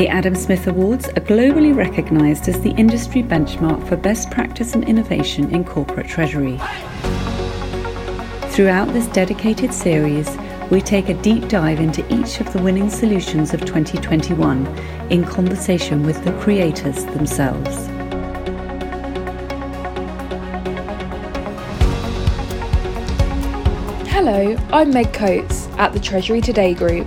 The Adam Smith Awards are globally recognised as the industry benchmark for best practice and innovation in corporate treasury. Throughout this dedicated series, we take a deep dive into each of the winning solutions of 2021 in conversation with the creators themselves. Hello, I'm Meg Coates at the Treasury Today Group.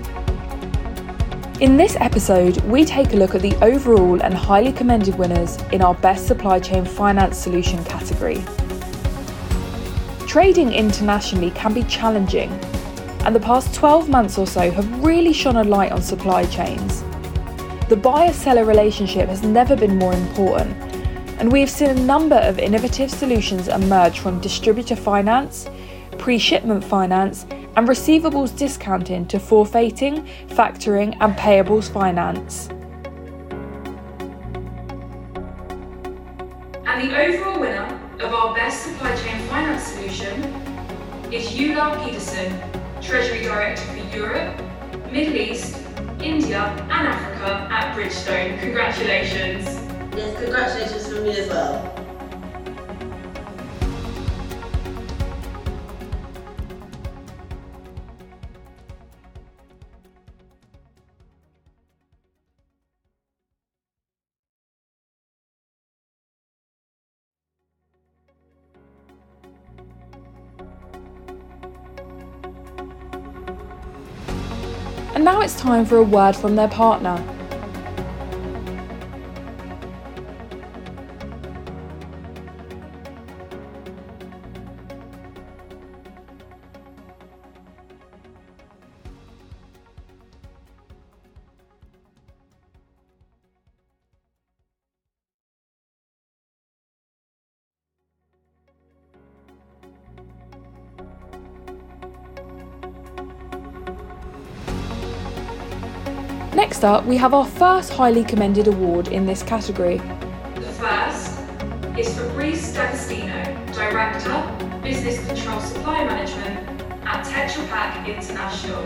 In this episode, we take a look at the overall and highly commended winners in our Best Supply Chain Finance Solution category. Trading internationally can be challenging, and the past 12 months or so have really shone a light on supply chains. The buyer seller relationship has never been more important, and we have seen a number of innovative solutions emerge from distributor finance, pre shipment finance, and receivables discounting to forfaiting, factoring, and payables finance. And the overall winner of our best supply chain finance solution is Eula Peterson, Treasury Director for Europe, Middle East, India, and Africa at Bridgestone. Congratulations. Yes, congratulations from me as well. Now it's time for a word from their partner. Next up, we have our first highly commended award in this category. The first is Fabrice D'Agostino, Director, Business Control Supply Management at Tetra Pak International.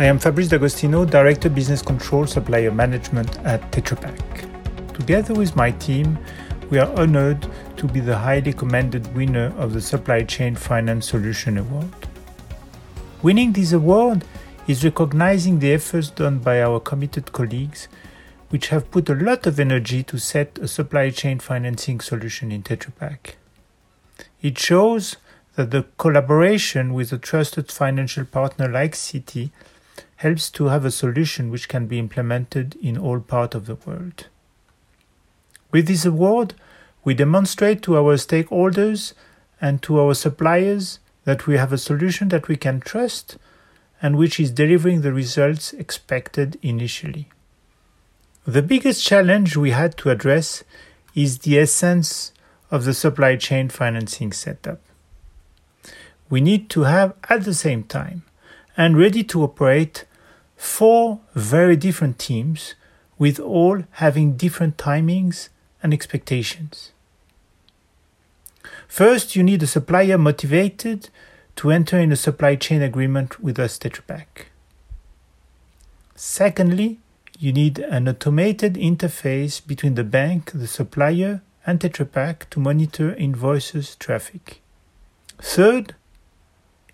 I am Fabrice D'Agostino, Director Business Control Supplier Management at Tetra Pak. Together with my team, we are honored to be the highly commended winner of the Supply Chain Finance Solution Award. Winning this award is recognizing the efforts done by our committed colleagues, which have put a lot of energy to set a supply chain financing solution in Tetra Pak. It shows that the collaboration with a trusted financial partner like Citi helps to have a solution which can be implemented in all parts of the world. With this award, we demonstrate to our stakeholders and to our suppliers that we have a solution that we can trust and which is delivering the results expected initially. The biggest challenge we had to address is the essence of the supply chain financing setup. We need to have at the same time and ready to operate four very different teams with all having different timings and expectations. First, you need a supplier motivated to enter in a supply chain agreement with us Tetra Pak. Secondly, you need an automated interface between the bank, the supplier, and Tetra Pak to monitor invoices traffic. Third,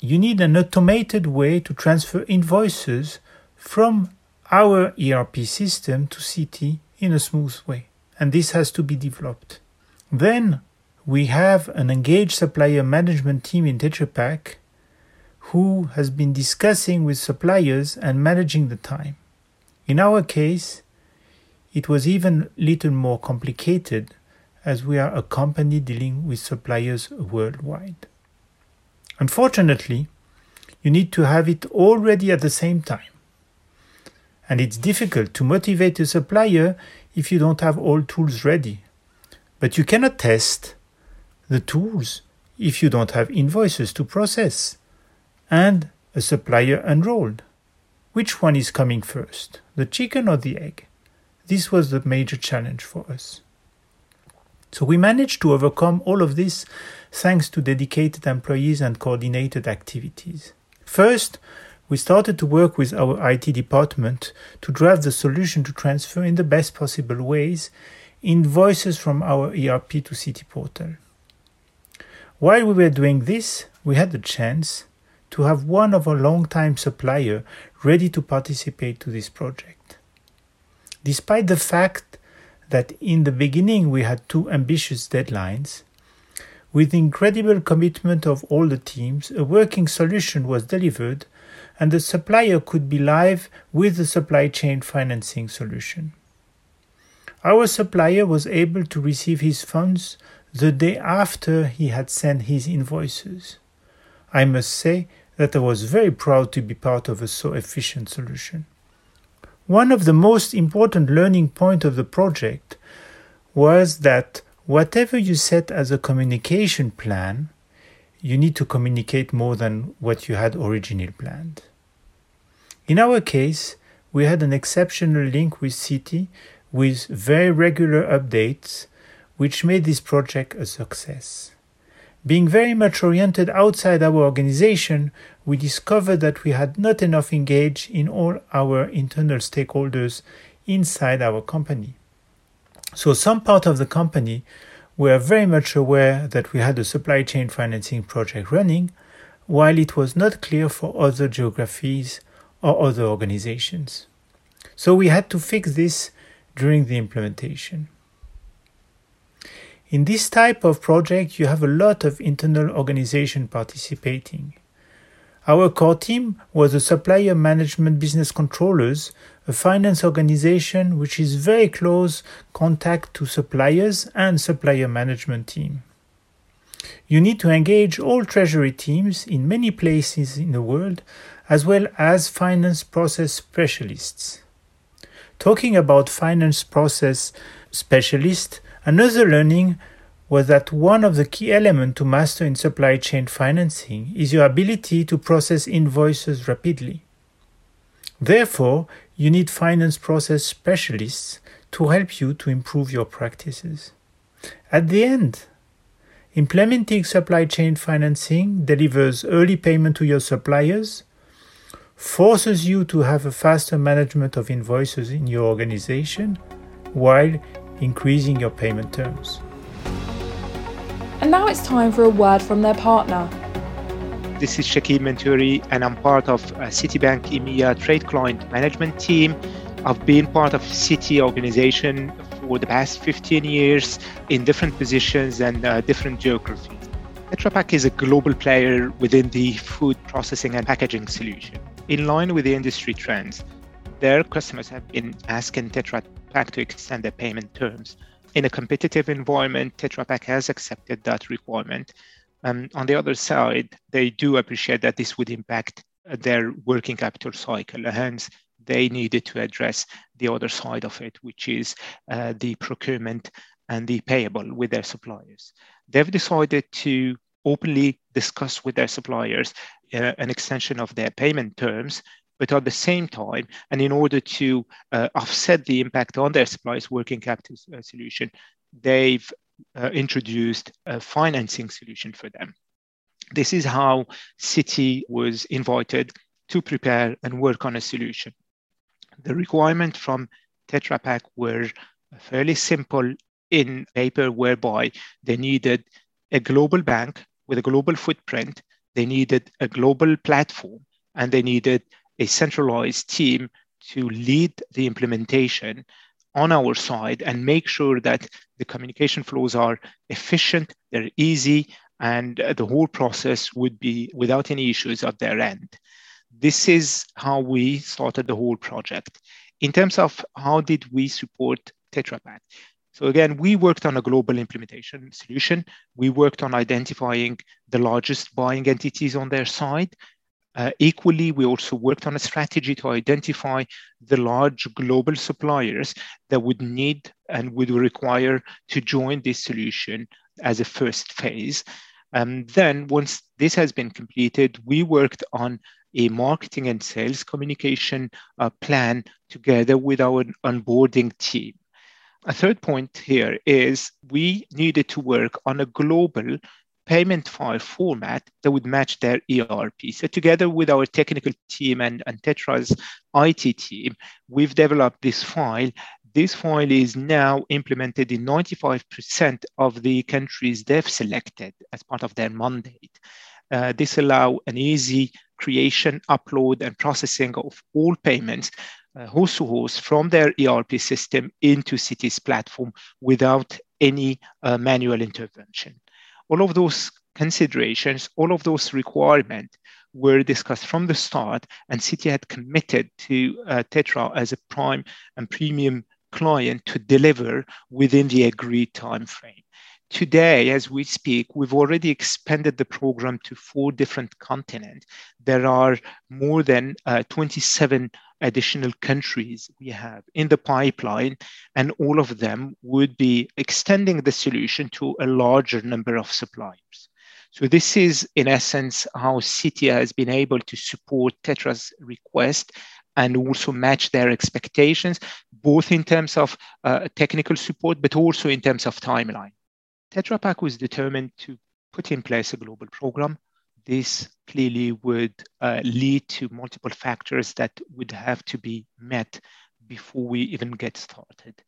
you need an automated way to transfer invoices from our ERP system to Citi in a smooth way, and this has to be developed. Then we have an engaged supplier management team in Tetra Pak who has been discussing with suppliers and managing the time. In our case, it was even little more complicated as we are a company dealing with suppliers worldwide. Unfortunately, you need to have it all ready at the same time. And it's difficult to motivate a supplier if you don't have all tools ready. But you cannot test the tools if you don't have invoices to process and a supplier enrolled. Which one is coming first, the chicken or the egg? This was the major challenge for us. So we managed to overcome all of this thanks to dedicated employees and coordinated activities. First, we started to work with our IT department to draft the solution to transfer in the best possible ways invoices from our ERP to Citi Portal. While we were doing this, we had the chance to have one of our long-time supplier ready to participate to this project. Despite the fact that in the beginning we had two ambitious deadlines, with incredible commitment of all the teams, a working solution was delivered and the supplier could be live with the supply chain financing solution. Our supplier was able to receive his funds the day after he had sent his invoices. I must say that I was very proud to be part of a so efficient solution. One of the most important learning points of the project was that whatever you set as a communication plan, you need to communicate more than what you had originally planned. In our case, we had an exceptional link with Citi with very regular updates, which made this project a success. Being very much oriented outside our organization, we discovered that we had not enough engaged in all our internal stakeholders inside our company. So some part of the company were very much aware that we had a supply chain financing project running, while it was not clear for other geographies or other organizations. So we had to fix this during the implementation. In this type of project, you have a lot of internal organization participating. Our core team was the supplier management business controllers, a finance organization which is very close contact to suppliers and supplier management team. You need to engage all treasury teams in many places in the world, as well as finance process specialists. Talking about finance process specialists, Another learning was that one of the key elements to master in supply chain financing is your ability to process invoices rapidly. Therefore, you need finance process specialists to help you to improve your practices. At the end, implementing supply chain financing delivers early payment to your suppliers, forces you to have a faster management of invoices in your organization, while increasing your payment terms. And now it's time for a word from their partner. This is Shakib Menturi, and I'm part of uh, Citibank EMEA Trade Client Management Team. I've been part of Citi organization for the past 15 years in different positions and uh, different geographies. Tetra Pak is a global player within the food processing and packaging solution. In line with the industry trends, their customers have been asking Tetra Pak to extend their payment terms. In a competitive environment, Tetra Pak has accepted that requirement. Um, on the other side, they do appreciate that this would impact their working capital cycle. Hence, they needed to address the other side of it, which is uh, the procurement and the payable with their suppliers. They've decided to openly discuss with their suppliers uh, an extension of their payment terms but at the same time, and in order to uh, offset the impact on their suppliers' working capital uh, solution, they've uh, introduced a financing solution for them. This is how Citi was invited to prepare and work on a solution. The requirement from Tetra Pak were fairly simple in paper, whereby they needed a global bank with a global footprint, they needed a global platform, and they needed a centralized team to lead the implementation on our side and make sure that the communication flows are efficient, they're easy, and the whole process would be without any issues at their end. This is how we started the whole project. In terms of how did we support Tetra Pak? So again, we worked on a global implementation solution. We worked on identifying the largest buying entities on their side uh, equally, we also worked on a strategy to identify the large global suppliers that would need and would require to join this solution as a first phase. And then, once this has been completed, we worked on a marketing and sales communication uh, plan together with our onboarding team. A third point here is we needed to work on a global payment file format that would match their ERP. So together with our technical team and, and Tetra's IT team, we've developed this file. This file is now implemented in 95% of the countries they've selected as part of their mandate. Uh, this allow an easy creation, upload, and processing of all payments uh, host to host from their ERP system into Citi's platform without any uh, manual intervention. All of those considerations, all of those requirements were discussed from the start, and Citi had committed to uh, Tetra as a prime and premium client to deliver within the agreed time frame. Today, as we speak, we've already expanded the program to four different continents. There are more than uh, 27 additional countries we have in the pipeline, and all of them would be extending the solution to a larger number of suppliers. So this is, in essence, how Citi has been able to support Tetra's request and also match their expectations, both in terms of uh, technical support, but also in terms of timeline. Tetra Pak was determined to put in place a global program. This clearly would uh, lead to multiple factors that would have to be met before we even get started.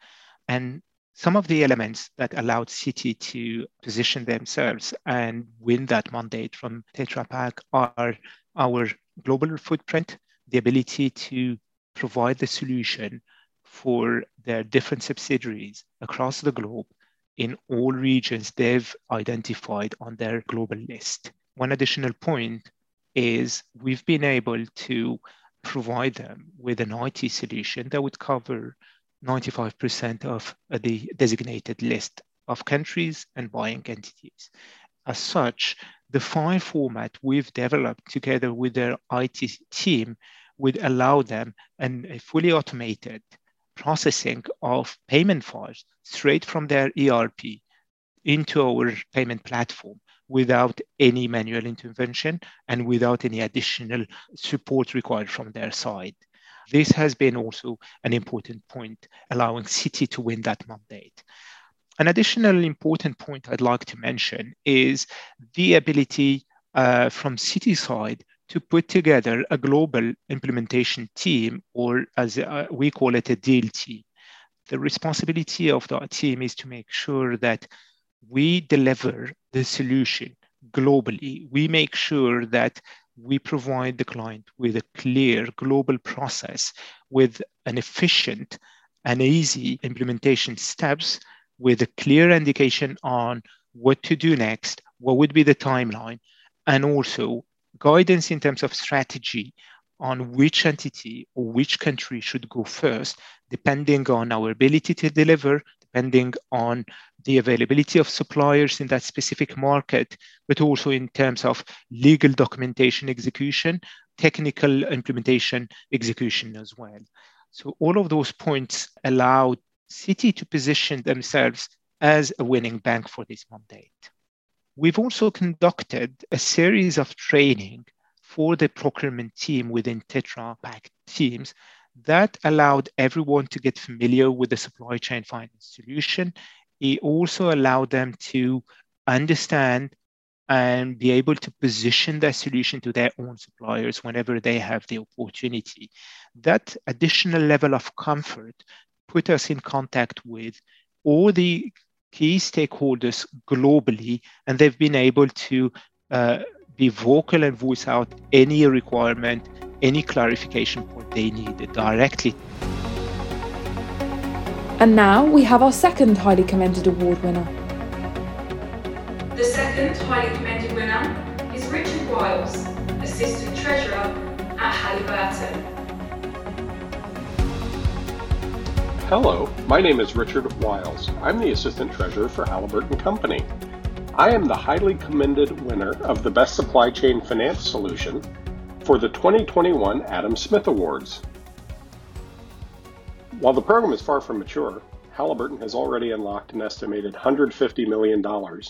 And some of the elements that allowed Citi to position themselves and win that mandate from Tetra Pak are our global footprint, the ability to provide the solution for their different subsidiaries across the globe in all regions they've identified on their global list. One additional point is we've been able to provide them with an IT solution that would cover 95% of the designated list of countries and buying entities. As such, the file format we've developed together with their IT team would allow them an, a fully automated processing of payment files straight from their ERP into our payment platform without any manual intervention and without any additional support required from their side. This has been also an important point, allowing Citi to win that mandate. An additional important point I'd like to mention is the ability uh, from Citi side to put together a global implementation team, or as uh, we call it, a deal team. The responsibility of that team is to make sure that we deliver the solution globally. We make sure that we provide the client with a clear global process with an efficient and easy implementation steps with a clear indication on what to do next, what would be the timeline, and also guidance in terms of strategy on which entity or which country should go first, depending on our ability to deliver, depending on the availability of suppliers in that specific market, but also in terms of legal documentation execution, technical implementation execution as well. So all of those points allow Citi to position themselves as a winning bank for this mandate. We've also conducted a series of training for the procurement team within Tetra Pak teams that allowed everyone to get familiar with the supply chain finance solution. It also allowed them to understand and be able to position their solution to their own suppliers whenever they have the opportunity. That additional level of comfort put us in contact with all the key stakeholders globally, and they've been able to uh, be vocal and voice out any requirement, any clarification point they need directly. And now we have our second highly commended award winner. The second highly commended winner is Richard Wiles, Assistant Treasurer at Halliburton. Hello, my name is Richard Wiles. I'm the Assistant Treasurer for Halliburton Company. I am the highly commended winner of the Best Supply Chain Finance Solution for the 2021 Adam Smith Awards. While the program is far from mature, Halliburton has already unlocked an estimated $150 million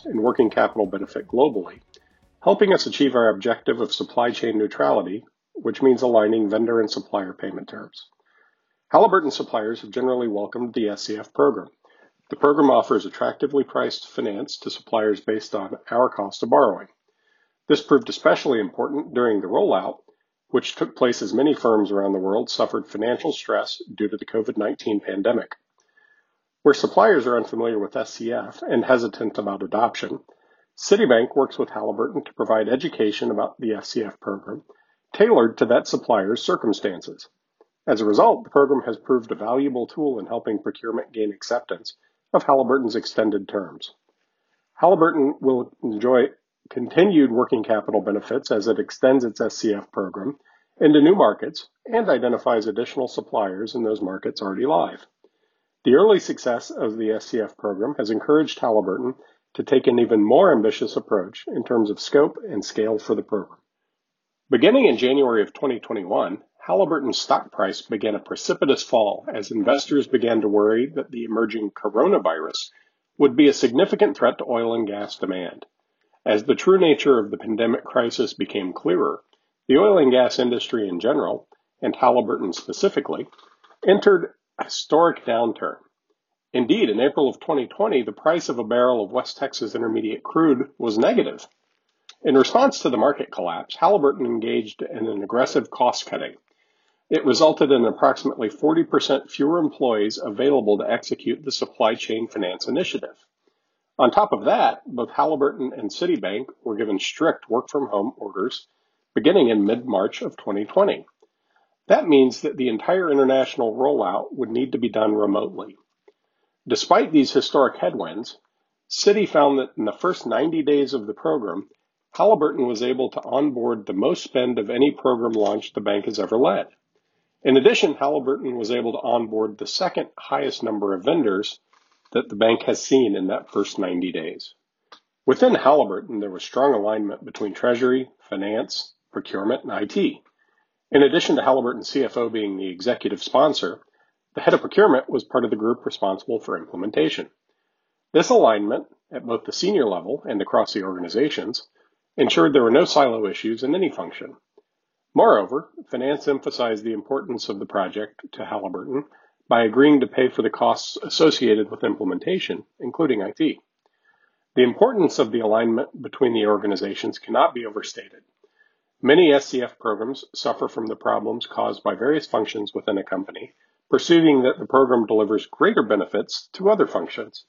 in working capital benefit globally, helping us achieve our objective of supply chain neutrality, which means aligning vendor and supplier payment terms. Halliburton suppliers have generally welcomed the SCF program. The program offers attractively priced finance to suppliers based on our cost of borrowing. This proved especially important during the rollout, which took place as many firms around the world suffered financial stress due to the COVID 19 pandemic. Where suppliers are unfamiliar with SCF and hesitant about adoption, Citibank works with Halliburton to provide education about the SCF program tailored to that supplier's circumstances. As a result, the program has proved a valuable tool in helping procurement gain acceptance of Halliburton's extended terms. Halliburton will enjoy continued working capital benefits as it extends its SCF program into new markets and identifies additional suppliers in those markets already live. The early success of the SCF program has encouraged Halliburton to take an even more ambitious approach in terms of scope and scale for the program. Beginning in January of 2021, Halliburton's stock price began a precipitous fall as investors began to worry that the emerging coronavirus would be a significant threat to oil and gas demand. As the true nature of the pandemic crisis became clearer, the oil and gas industry in general, and Halliburton specifically, entered a historic downturn. Indeed, in April of 2020, the price of a barrel of West Texas Intermediate crude was negative. In response to the market collapse, Halliburton engaged in an aggressive cost cutting it resulted in approximately 40% fewer employees available to execute the supply chain finance initiative. On top of that, both Halliburton and Citibank were given strict work from home orders beginning in mid March of 2020. That means that the entire international rollout would need to be done remotely. Despite these historic headwinds, Citi found that in the first 90 days of the program, Halliburton was able to onboard the most spend of any program launch the bank has ever led. In addition, Halliburton was able to onboard the second highest number of vendors that the bank has seen in that first 90 days. Within Halliburton, there was strong alignment between Treasury, Finance, Procurement, and IT. In addition to Halliburton CFO being the executive sponsor, the head of procurement was part of the group responsible for implementation. This alignment, at both the senior level and across the organizations, ensured there were no silo issues in any function. Moreover, finance emphasized the importance of the project to Halliburton by agreeing to pay for the costs associated with implementation, including IT. The importance of the alignment between the organizations cannot be overstated. Many SCF programs suffer from the problems caused by various functions within a company, perceiving that the program delivers greater benefits to other functions.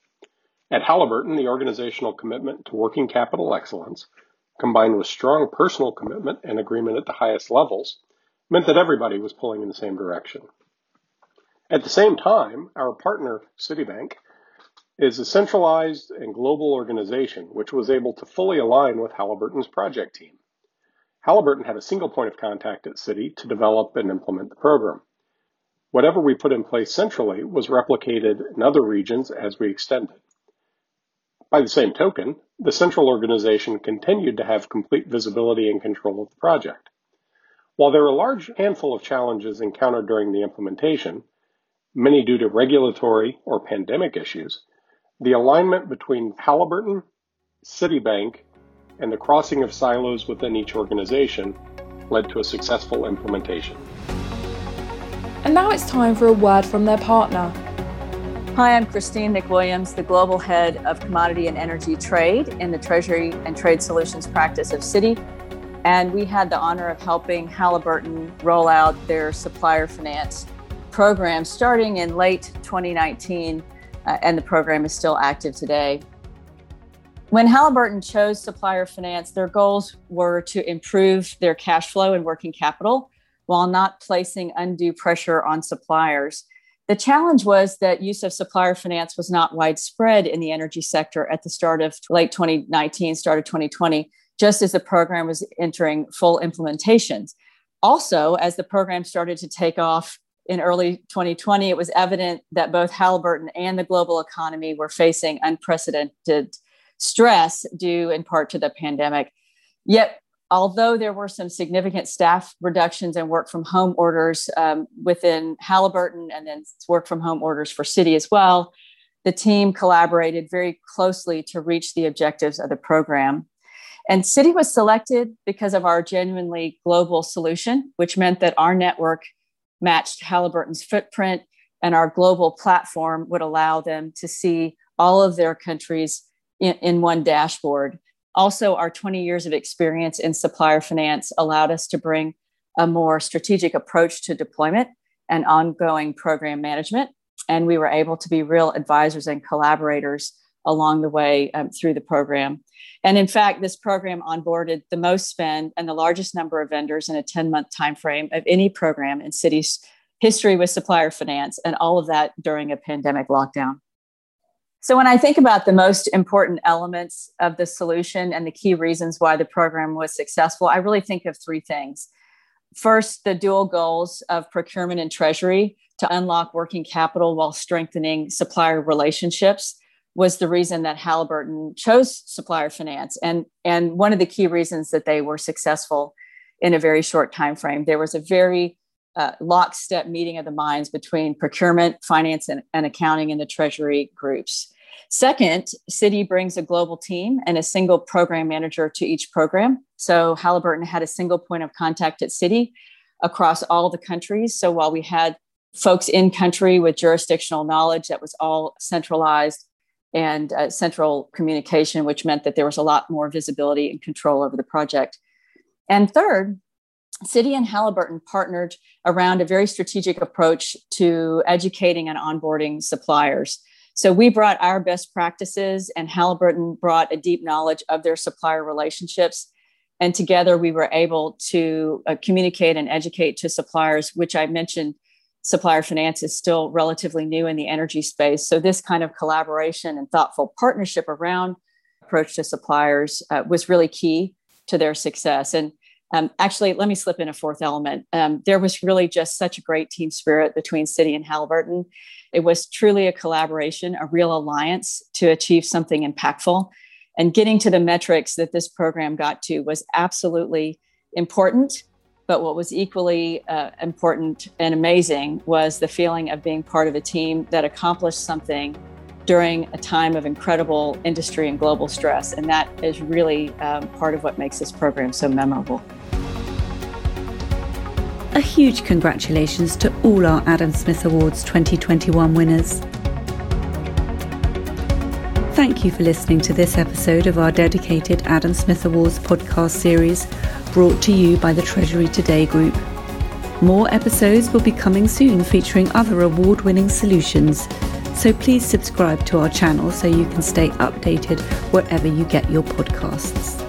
At Halliburton, the organizational commitment to working capital excellence combined with strong personal commitment and agreement at the highest levels, meant that everybody was pulling in the same direction. At the same time, our partner, Citibank, is a centralized and global organization which was able to fully align with Halliburton's project team. Halliburton had a single point of contact at Citi to develop and implement the program. Whatever we put in place centrally was replicated in other regions as we extended. By the same token, the central organization continued to have complete visibility and control of the project. While there were a large handful of challenges encountered during the implementation, many due to regulatory or pandemic issues, the alignment between Halliburton, Citibank, and the crossing of silos within each organization led to a successful implementation. And now it's time for a word from their partner. Hi, I'm Christine McWilliams, the Global Head of Commodity and Energy Trade in the Treasury and Trade Solutions practice of Citi. And we had the honor of helping Halliburton roll out their supplier finance program starting in late 2019, uh, and the program is still active today. When Halliburton chose supplier finance, their goals were to improve their cash flow and working capital while not placing undue pressure on suppliers. The challenge was that use of supplier finance was not widespread in the energy sector at the start of late 2019, start of 2020, just as the program was entering full implementations. Also, as the program started to take off in early 2020, it was evident that both Halliburton and the global economy were facing unprecedented stress due in part to the pandemic. Yet although there were some significant staff reductions and work from home orders um, within Halliburton and then work from home orders for Citi as well, the team collaborated very closely to reach the objectives of the program. And Citi was selected because of our genuinely global solution, which meant that our network matched Halliburton's footprint and our global platform would allow them to see all of their countries in, in one dashboard. Also, our 20 years of experience in supplier finance allowed us to bring a more strategic approach to deployment and ongoing program management. And we were able to be real advisors and collaborators along the way um, through the program. And in fact, this program onboarded the most spend and the largest number of vendors in a 10 month timeframe of any program in Citi's history with supplier finance, and all of that during a pandemic lockdown. So, when I think about the most important elements of the solution and the key reasons why the program was successful, I really think of three things. First, the dual goals of procurement and treasury to unlock working capital while strengthening supplier relationships was the reason that Halliburton chose supplier finance and and one of the key reasons that they were successful in a very short time frame there was a very uh, lockstep meeting of the minds between procurement finance and, and accounting and the treasury groups. Second citi brings a global team and a single program manager to each program. So halliburton had a single point of contact at citi across all the countries. So while we had folks in country with jurisdictional knowledge that was all centralized and uh, central communication, which meant that there was a lot more visibility and control over the project. And third, Citi and Halliburton partnered around a very strategic approach to educating and onboarding suppliers. So we brought our best practices, and Halliburton brought a deep knowledge of their supplier relationships. And together we were able to uh, communicate and educate to suppliers, which I mentioned supplier finance is still relatively new in the energy space. So, this kind of collaboration and thoughtful partnership around approach to suppliers uh, was really key to their success. And um, actually, let me slip in a fourth element. Um, there was really just such a great team spirit between Citi and Halliburton. It was truly a collaboration, a real alliance to achieve something impactful. And getting to the metrics that this program got to was absolutely important but what was equally uh, important and amazing was the feeling of being part of a team that accomplished something during a time of incredible industry and global stress. And that is really um, part of what makes this program so memorable. A huge congratulations to all our Adam Smith Awards 2021 winners. Thank you for listening to this episode of our dedicated Adam Smith Awards podcast series brought to you by the Treasury Today Group. More episodes will be coming soon featuring other award winning solutions, so please subscribe to our channel so you can stay updated wherever you get your podcasts.